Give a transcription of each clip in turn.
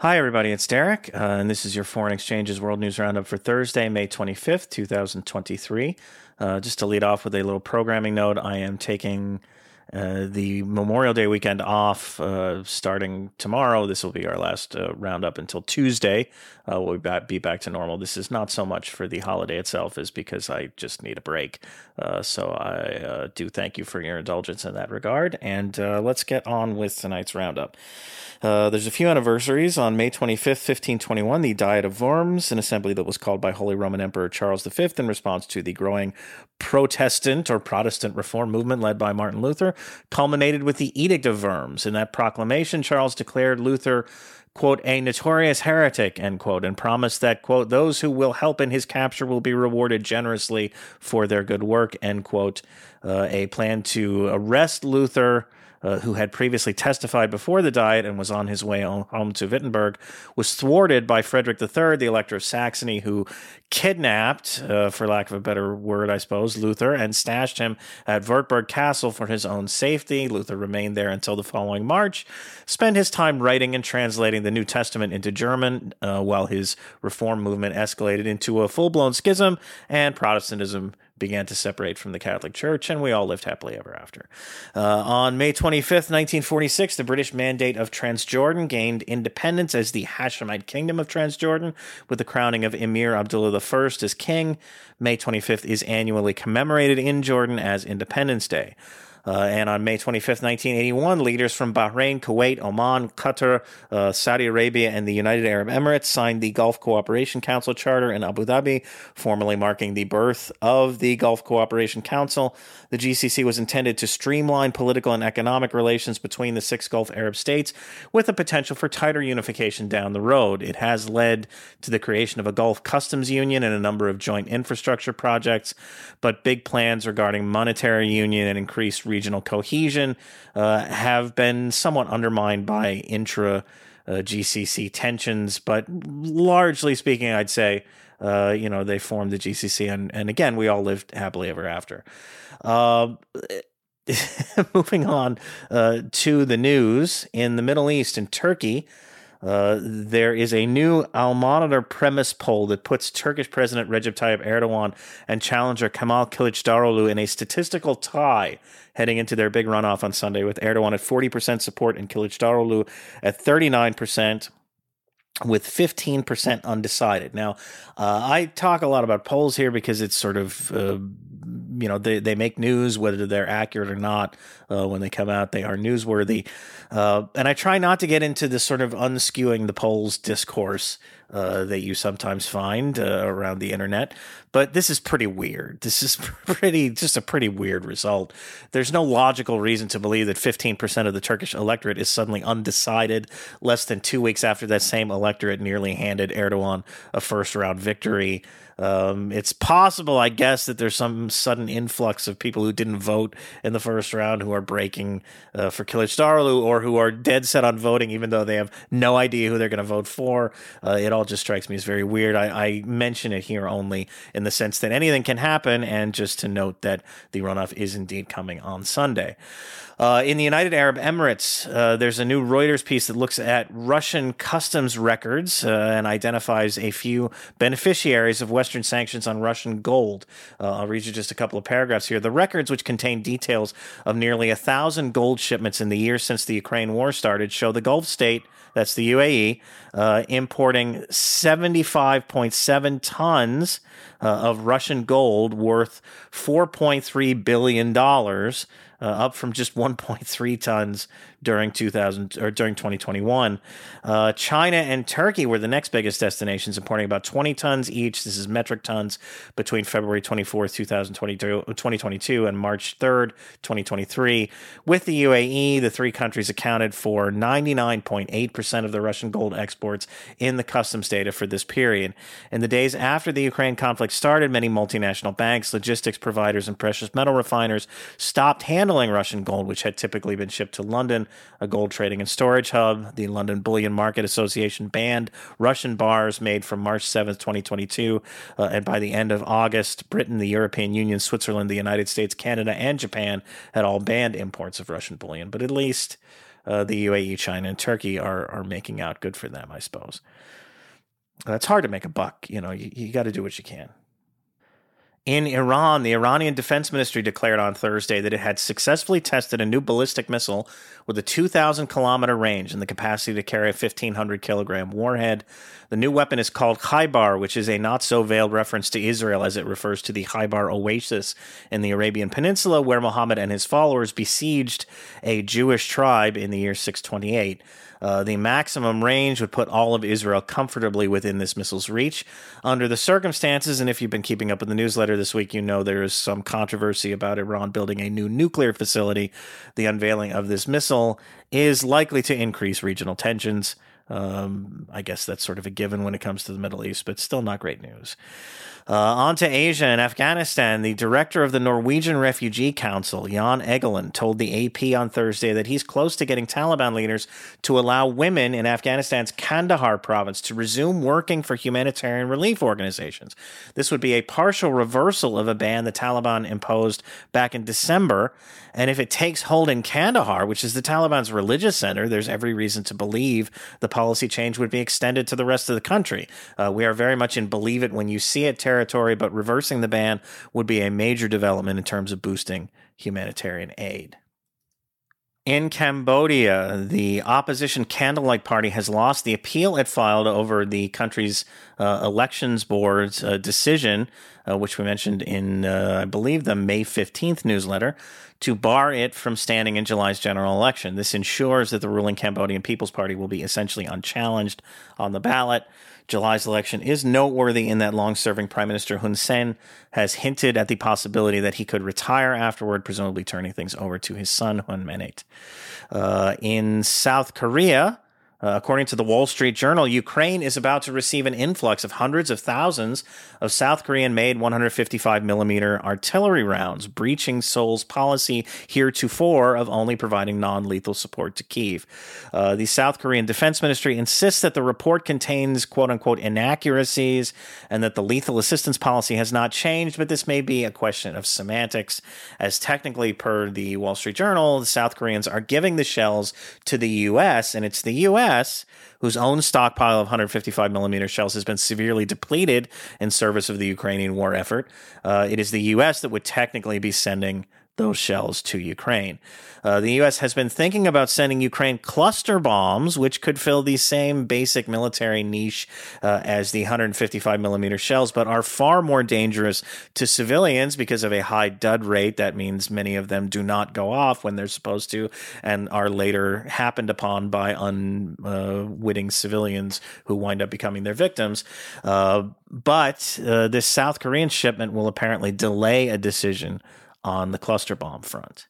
Hi, everybody. It's Derek, uh, and this is your Foreign Exchanges World News Roundup for Thursday, May 25th, 2023. Uh, just to lead off with a little programming note, I am taking uh, the Memorial Day weekend off uh, starting tomorrow. This will be our last uh, roundup until Tuesday. Uh, we'll be back, to normal. This is not so much for the holiday itself, as because I just need a break. Uh, so I do thank you for your indulgence in that regard. And let's get on with tonight's roundup. there's a few anniversaries. On May 25th, 1521, the Diet of Worms, an assembly that was called by Holy Roman Emperor Charles V in response to the growing Protestant or Protestant reform movement led by Martin Luther, culminated with the Edict of Worms. In that proclamation, Charles declared Luther quote, a notorious heretic, end quote, and promised that, quote, those who will help in his capture will be rewarded generously for their good work, end quote. Uh, a plan to arrest Luther uh, who had previously testified before the Diet and was on his way home to Wittenberg, was thwarted by Frederick III, the Elector of Saxony, who kidnapped, uh, for lack of a better word, I suppose, Luther and stashed him at Wartburg Castle for his own safety. Luther remained there until the following March, spent his time writing and translating the New Testament into German, uh, while his reform movement escalated into a full blown schism and Protestantism began to separate from the Catholic Church, and we all lived happily ever after. Uh, on May 25th, 1946, the British Mandate of Transjordan gained independence as the Hashemite Kingdom of Transjordan, with the crowning of Emir Abdullah I as king. May 25th is annually commemorated in Jordan as Independence Day. Uh, and on May 25th, 1981, leaders from Bahrain, Kuwait, Oman, Qatar, uh, Saudi Arabia, and the United Arab Emirates signed the Gulf Cooperation Council Charter in Abu Dhabi, formally marking the birth of the Gulf Cooperation Council. The GCC was intended to streamline political and economic relations between the six Gulf Arab states with a potential for tighter unification down the road. It has led to the creation of a Gulf Customs Union and a number of joint infrastructure projects, but big plans regarding monetary union and increased regional cohesion uh, have been somewhat undermined by intra uh, GCC tensions. But largely speaking, I'd say, uh, you know, they formed the GCC, and, and again, we all lived happily ever after. Uh, moving on uh, to the news in the Middle East and Turkey. Uh, there is a new Al-Monitor premise poll that puts Turkish President Recep Tayyip Erdogan and challenger Kemal Kılıçdaroğlu in a statistical tie heading into their big runoff on Sunday, with Erdogan at 40% support and Kılıçdaroğlu at 39% with 15% undecided. Now, uh, I talk a lot about polls here because it's sort of, uh, you know, they, they make news, whether they're accurate or not. Uh, when they come out, they are newsworthy. Uh, and I try not to get into this sort of unskewing the polls discourse uh, that you sometimes find uh, around the internet. But this is pretty weird. This is pretty, just a pretty weird result. There's no logical reason to believe that 15% of the Turkish electorate is suddenly undecided less than two weeks after that same electorate nearly handed Erdogan a first round victory. Um, it's possible, I guess, that there's some sudden influx of people who didn't vote in the first round who are breaking uh, for Kılıçdaroğlu or who are dead set on voting, even though they have no idea who they're going to vote for. Uh, it all just strikes me as very weird. I, I mention it here only in the sense that anything can happen, and just to note that the runoff is indeed coming on Sunday. Uh, in the United Arab Emirates, uh, there's a new Reuters piece that looks at Russian customs records uh, and identifies a few beneficiaries of Western sanctions on Russian gold. Uh, I'll read you just a couple of paragraphs here. The records, which contain details of nearly a thousand gold shipments in the year since the Ukraine war started, show the Gulf state that's the UAE, uh, importing 75.7 tons uh, of Russian gold worth $4.3 billion uh, up from just 1.3 tons during 2000 or during 2021. Uh, China and Turkey were the next biggest destinations, importing about 20 tons each. This is metric tons between February 24th, 2022, 2022 and March 3rd, 2023. With the UAE, the three countries accounted for 99.8% of the Russian gold exports in the customs data for this period. In the days after the Ukraine conflict started, many multinational banks, logistics providers, and precious metal refiners stopped handling Russian gold, which had typically been shipped to London a gold trading and storage hub. The London Bullion Market Association banned Russian bars made from March 7th, 2022. Uh, and by the end of August, Britain, the European Union, Switzerland, the United States, Canada, and Japan had all banned imports of Russian bullion. But at least uh, the UAE, China, and Turkey are are making out. Good for them, I suppose. It's hard to make a buck. You know, you, you got to do what you can. In Iran, the Iranian Defense Ministry declared on Thursday that it had successfully tested a new ballistic missile with a 2,000 kilometer range and the capacity to carry a 1,500 kilogram warhead. The new weapon is called Khaybar, which is a not so veiled reference to Israel as it refers to the Khaybar Oasis in the Arabian Peninsula, where Muhammad and his followers besieged a Jewish tribe in the year 628. Uh, the maximum range would put all of Israel comfortably within this missile's reach. Under the circumstances, and if you've been keeping up with the newsletter this week, you know there is some controversy about Iran building a new nuclear facility. The unveiling of this missile is likely to increase regional tensions. Um, I guess that's sort of a given when it comes to the Middle East, but still not great news. Uh, on to Asia and Afghanistan. The director of the Norwegian Refugee Council, Jan Egeland, told the AP on Thursday that he's close to getting Taliban leaders to allow women in Afghanistan's Kandahar province to resume working for humanitarian relief organizations. This would be a partial reversal of a ban the Taliban imposed back in December. And if it takes hold in Kandahar, which is the Taliban's religious center, there's every reason to believe the policy change would be extended to the rest of the country. Uh, we are very much in believe it when you see it territory territory, but reversing the ban would be a major development in terms of boosting humanitarian aid. In Cambodia, the opposition Candlelight Party has lost the appeal it filed over the country's uh, elections board's uh, decision, uh, which we mentioned in, uh, I believe, the May 15th newsletter, to bar it from standing in July's general election. This ensures that the ruling Cambodian People's Party will be essentially unchallenged on the ballot. July's election is noteworthy in that long serving Prime Minister Hun Sen has hinted at the possibility that he could retire afterward, presumably turning things over to his son, Hun Manet. Uh, in South Korea, uh, according to the Wall Street Journal, Ukraine is about to receive an influx of hundreds of thousands of South Korean made 155 millimeter artillery rounds, breaching Seoul's policy heretofore of only providing non lethal support to Kiev. Uh, the South Korean Defense Ministry insists that the report contains quote unquote inaccuracies and that the lethal assistance policy has not changed, but this may be a question of semantics, as technically, per the Wall Street Journal, the South Koreans are giving the shells to the U.S., and it's the U.S U.S., whose own stockpile of 155 millimeter shells has been severely depleted in service of the Ukrainian war effort, uh, it is the U.S. that would technically be sending those shells to Ukraine. Uh, the U.S. has been thinking about sending Ukraine cluster bombs, which could fill the same basic military niche uh, as the 155 millimeter shells, but are far more dangerous to civilians because of a high dud rate. That means many of them do not go off when they're supposed to and are later happened upon by unwitting civilians who wind up becoming their victims. Uh, but uh, this South Korean shipment will apparently delay a decision on the cluster bomb front.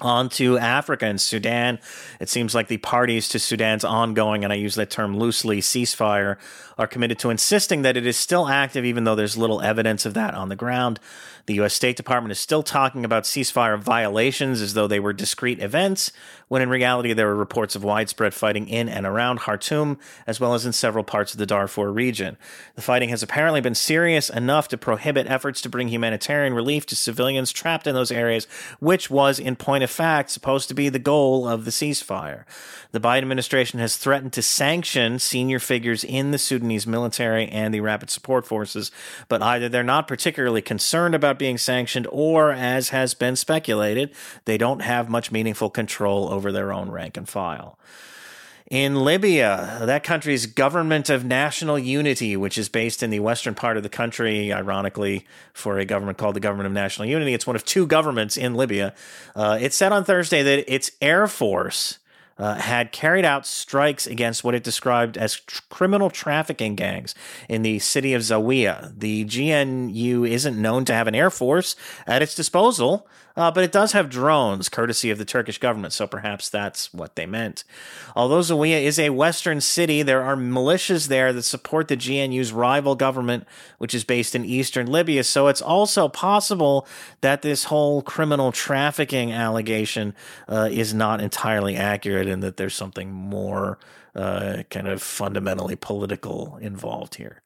On to Africa and Sudan. It seems like the parties to Sudan's ongoing, and I use that term loosely, ceasefire are committed to insisting that it is still active, even though there's little evidence of that on the ground. The U.S. State Department is still talking about ceasefire violations as though they were discrete events, when in reality there are reports of widespread fighting in and around Khartoum, as well as in several parts of the Darfur region. The fighting has apparently been serious enough to prohibit efforts to bring humanitarian relief to civilians trapped in those areas, which was, in point of fact, supposed to be the goal of the ceasefire. The Biden administration has threatened to sanction senior figures in the Sudanese military and the rapid support forces, but either they're not particularly concerned about being sanctioned, or, as has been speculated, they don't have much meaningful control over their own rank and file. In Libya, that country's government of national unity, which is based in the western part of the country, ironically, for a government called the Government of National Unity, it's one of two governments in Libya. Uh, it said on Thursday that its air force uh, had carried out strikes against what it described as tr- criminal trafficking gangs in the city of Zawiya. The GNU isn't known to have an air force at its disposal, uh, but it does have drones, courtesy of the Turkish government, so perhaps that's what they meant. Although Zawiya is a western city, there are militias there that support the GNU's rival government, which is based in eastern Libya, so it's also possible that this whole criminal trafficking allegation uh, is not entirely accurate and that there's something more uh, kind of fundamentally political involved here.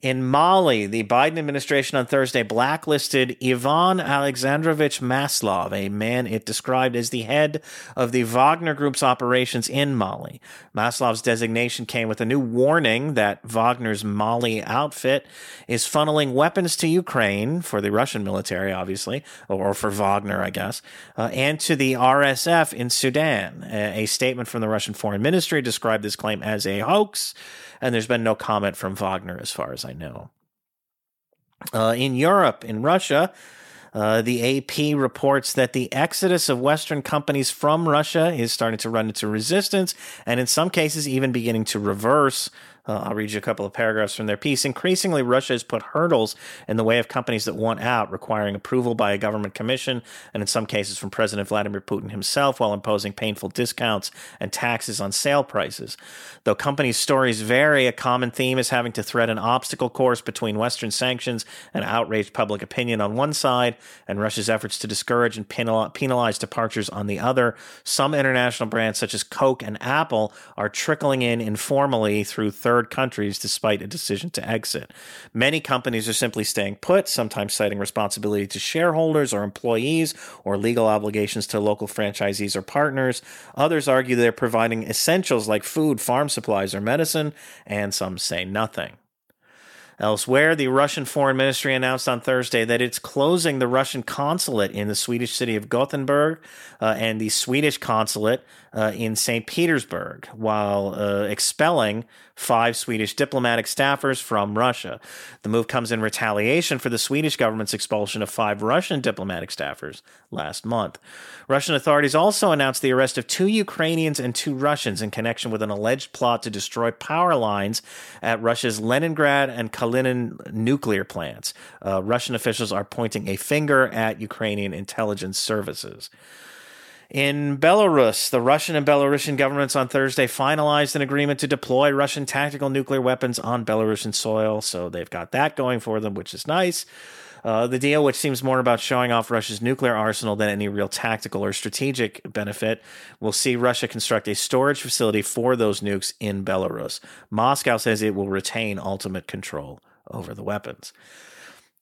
In Mali, the Biden administration on Thursday blacklisted Ivan Alexandrovich Maslov, a man it described as the head of the Wagner Group's operations in Mali. Maslov's designation came with a new warning that Wagner's Mali outfit is funneling weapons to Ukraine for the Russian military, obviously, or for Wagner, I guess, uh, and to the RSF in Sudan. A, a statement from the Russian Foreign Ministry described this claim as a hoax and there's been no comment from Wagner as far as I know. Uh, in Europe, in Russia, uh, the AP reports that the exodus of Western companies from Russia is starting to run into resistance, and in some cases, even beginning to reverse uh, I'll read you a couple of paragraphs from their piece. Increasingly, Russia has put hurdles in the way of companies that want out, requiring approval by a government commission, and in some cases from President Vladimir Putin himself, while imposing painful discounts and taxes on sale prices. Though companies' stories vary, a common theme is having to thread an obstacle course between Western sanctions and outraged public opinion on one side, and Russia's efforts to discourage and penalize departures on the other. Some international brands, such as Coke and Apple, are trickling in informally through third third countries despite a decision to exit. Many companies are simply staying put, sometimes citing responsibility to shareholders or employees or legal obligations to local franchisees or partners. Others argue they're providing essentials like food, farm supplies, or medicine, and some say nothing. Elsewhere, the Russian Foreign Ministry announced on Thursday that it's closing the Russian consulate in the Swedish city of Gothenburg uh, and the Swedish consulate uh, in St. Petersburg, while uh, expelling five Swedish diplomatic staffers from Russia. The move comes in retaliation for the Swedish government's expulsion of five Russian diplomatic staffers last month. Russian authorities also announced the arrest of two Ukrainians and two Russians in connection with an alleged plot to destroy power lines at Russia's Leningrad and Kalinin nuclear plants. Uh, Russian officials are pointing a finger at Ukrainian intelligence services. In Belarus, the Russian and Belarusian governments on Thursday finalized an agreement to deploy Russian tactical nuclear weapons on Belarusian soil. So they've got that going for them, which is nice. Uh, the deal, which seems more about showing off Russia's nuclear arsenal than any real tactical or strategic benefit, will see Russia construct a storage facility for those nukes in Belarus. Moscow says it will retain ultimate control over the weapons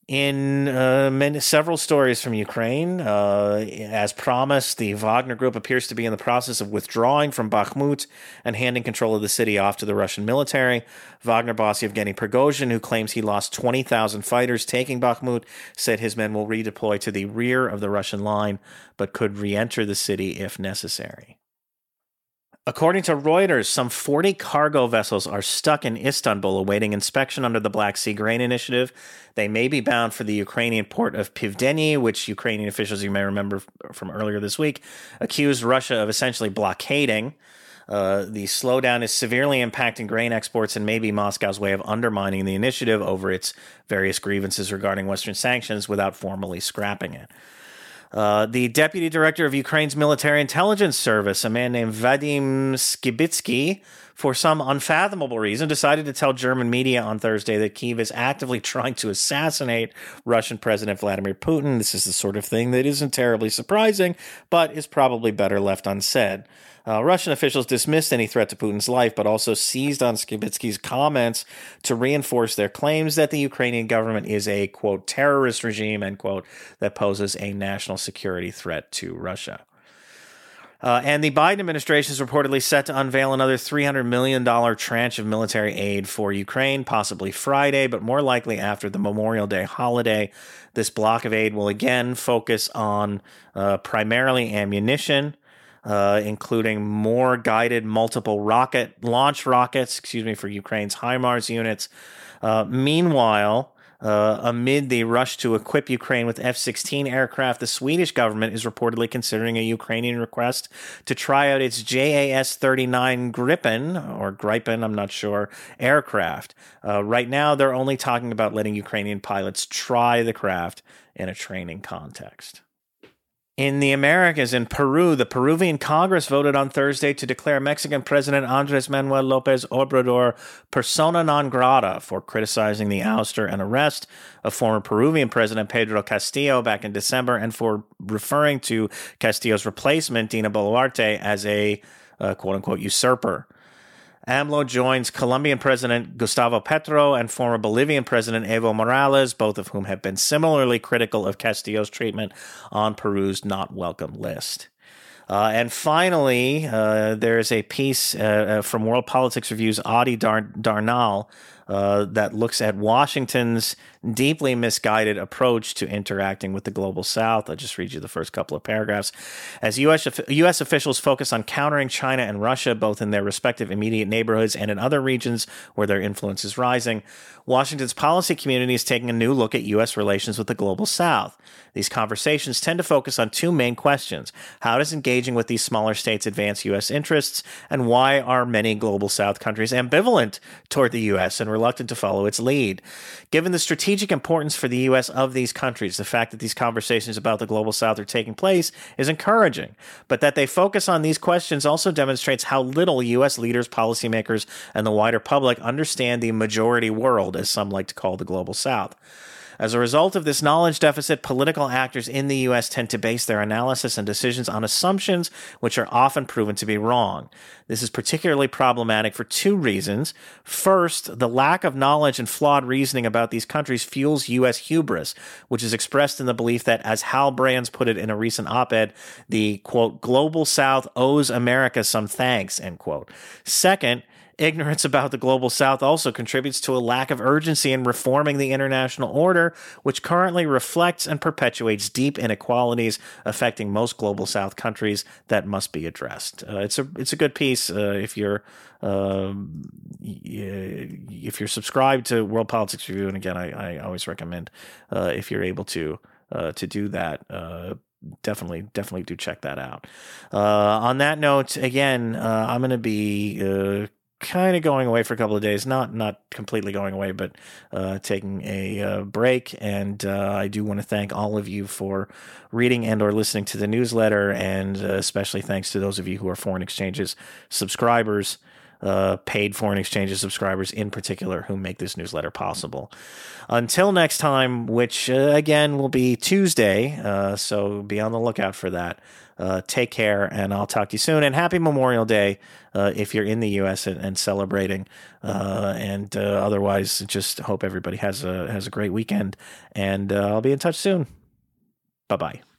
in uh, many, several stories from Ukraine. Uh, as promised, the Wagner Group appears to be in the process of withdrawing from Bakhmut and handing control of the city off to the Russian military. Wagner boss Yevgeny Prigozhin, who claims he lost 20,000 fighters taking Bakhmut, said his men will redeploy to the rear of the Russian line, but could re enter the city if necessary. According to Reuters, some 40 cargo vessels are stuck in Istanbul awaiting inspection under the Black Sea Grain Initiative. They may be bound for the Ukrainian port of Pivdennyi, which Ukrainian officials, you may remember from earlier this week, accused Russia of essentially blockading. Uh, the slowdown is severely impacting grain exports and may be Moscow's way of undermining the initiative over its various grievances regarding Western sanctions without formally scrapping it. Uh, the deputy director of Ukraine's military intelligence service, a man named Vadim Skibitsky, for some unfathomable reason, decided to tell German media on Thursday that Kiev is actively trying to assassinate Russian President Vladimir Putin. This is the sort of thing that isn't terribly surprising, but is probably better left unsaid. Uh, Russian officials dismissed any threat to Putin's life, but also seized on Skibitsky's comments to reinforce their claims that the Ukrainian government is a, quote, terrorist regime, end quote, that poses a national security threat to Russia. Uh, and the Biden administration is reportedly set to unveil another $300 million tranche of military aid for Ukraine, possibly Friday, but more likely after the Memorial Day holiday. This block of aid will again focus on uh, primarily ammunition, uh, including more guided multiple rocket launch rockets, excuse me, for Ukraine's HIMARS units. Uh, meanwhile, uh, amid the rush to equip Ukraine with F 16 aircraft, the Swedish government is reportedly considering a Ukrainian request to try out its JAS 39 Gripen, or Gripen, I'm not sure, aircraft. Uh, right now, they're only talking about letting Ukrainian pilots try the craft in a training context. In the Americas, in Peru, the Peruvian Congress voted on Thursday to declare Mexican President Andres Manuel Lopez Obrador persona non grata for criticizing the ouster and arrest of former Peruvian President Pedro Castillo back in December and for referring to Castillo's replacement, Dina Boluarte, as a uh, quote unquote usurper. AMLO joins Colombian President Gustavo Petro and former Bolivian President Evo Morales, both of whom have been similarly critical of Castillo's treatment on Peru's not welcome list. Uh, and finally, uh, there's a piece uh, uh from World Politics Review's Adi Dar- uh, that looks at Washington's deeply misguided approach to interacting with the global south. I'll just read you the first couple of paragraphs. As US, US officials focus on countering China and Russia, both in their respective immediate neighborhoods and in other regions where their influence is rising, Washington's policy community is taking a new look at U.S. relations with the global south. These conversations tend to focus on two main questions How does engaging with these smaller states advance U.S. interests? And why are many global south countries ambivalent toward the U.S. and reluctant to follow its lead? Given the strategic importance for the U.S. of these countries, the fact that these conversations about the global south are taking place is encouraging. But that they focus on these questions also demonstrates how little U.S. leaders, policymakers, and the wider public understand the majority world as some like to call the global south. As a result of this knowledge deficit, political actors in the U.S. tend to base their analysis and decisions on assumptions which are often proven to be wrong. This is particularly problematic for two reasons. First, the lack of knowledge and flawed reasoning about these countries fuels U.S. hubris, which is expressed in the belief that, as Hal Brands put it in a recent op ed, the quote, global South owes America some thanks, end quote. Second, Ignorance about the global south also contributes to a lack of urgency in reforming the international order, which currently reflects and perpetuates deep inequalities affecting most global south countries that must be addressed. Uh, it's a it's a good piece uh, if you're um, if you're subscribed to World Politics Review, and again, I, I always recommend uh, if you're able to uh, to do that uh, definitely definitely do check that out uh, on that note again uh, i'm going to be uh, kind of going away for a couple of days not not completely going away but uh, taking a uh, break and uh, i do want to thank all of you for reading and or listening to the newsletter and uh, especially thanks to those of you who are foreign exchanges subscribers uh, paid foreign exchanges subscribers in particular who make this newsletter possible. Until next time which uh, again will be tuesday so be on the lookout for that uh, take care, and I'll talk to you soon. And happy Memorial Day uh, if you're in the U.S. and, and celebrating. Uh, and uh, otherwise, just hope everybody has a has a great weekend. And uh, I'll be in touch soon. Bye bye.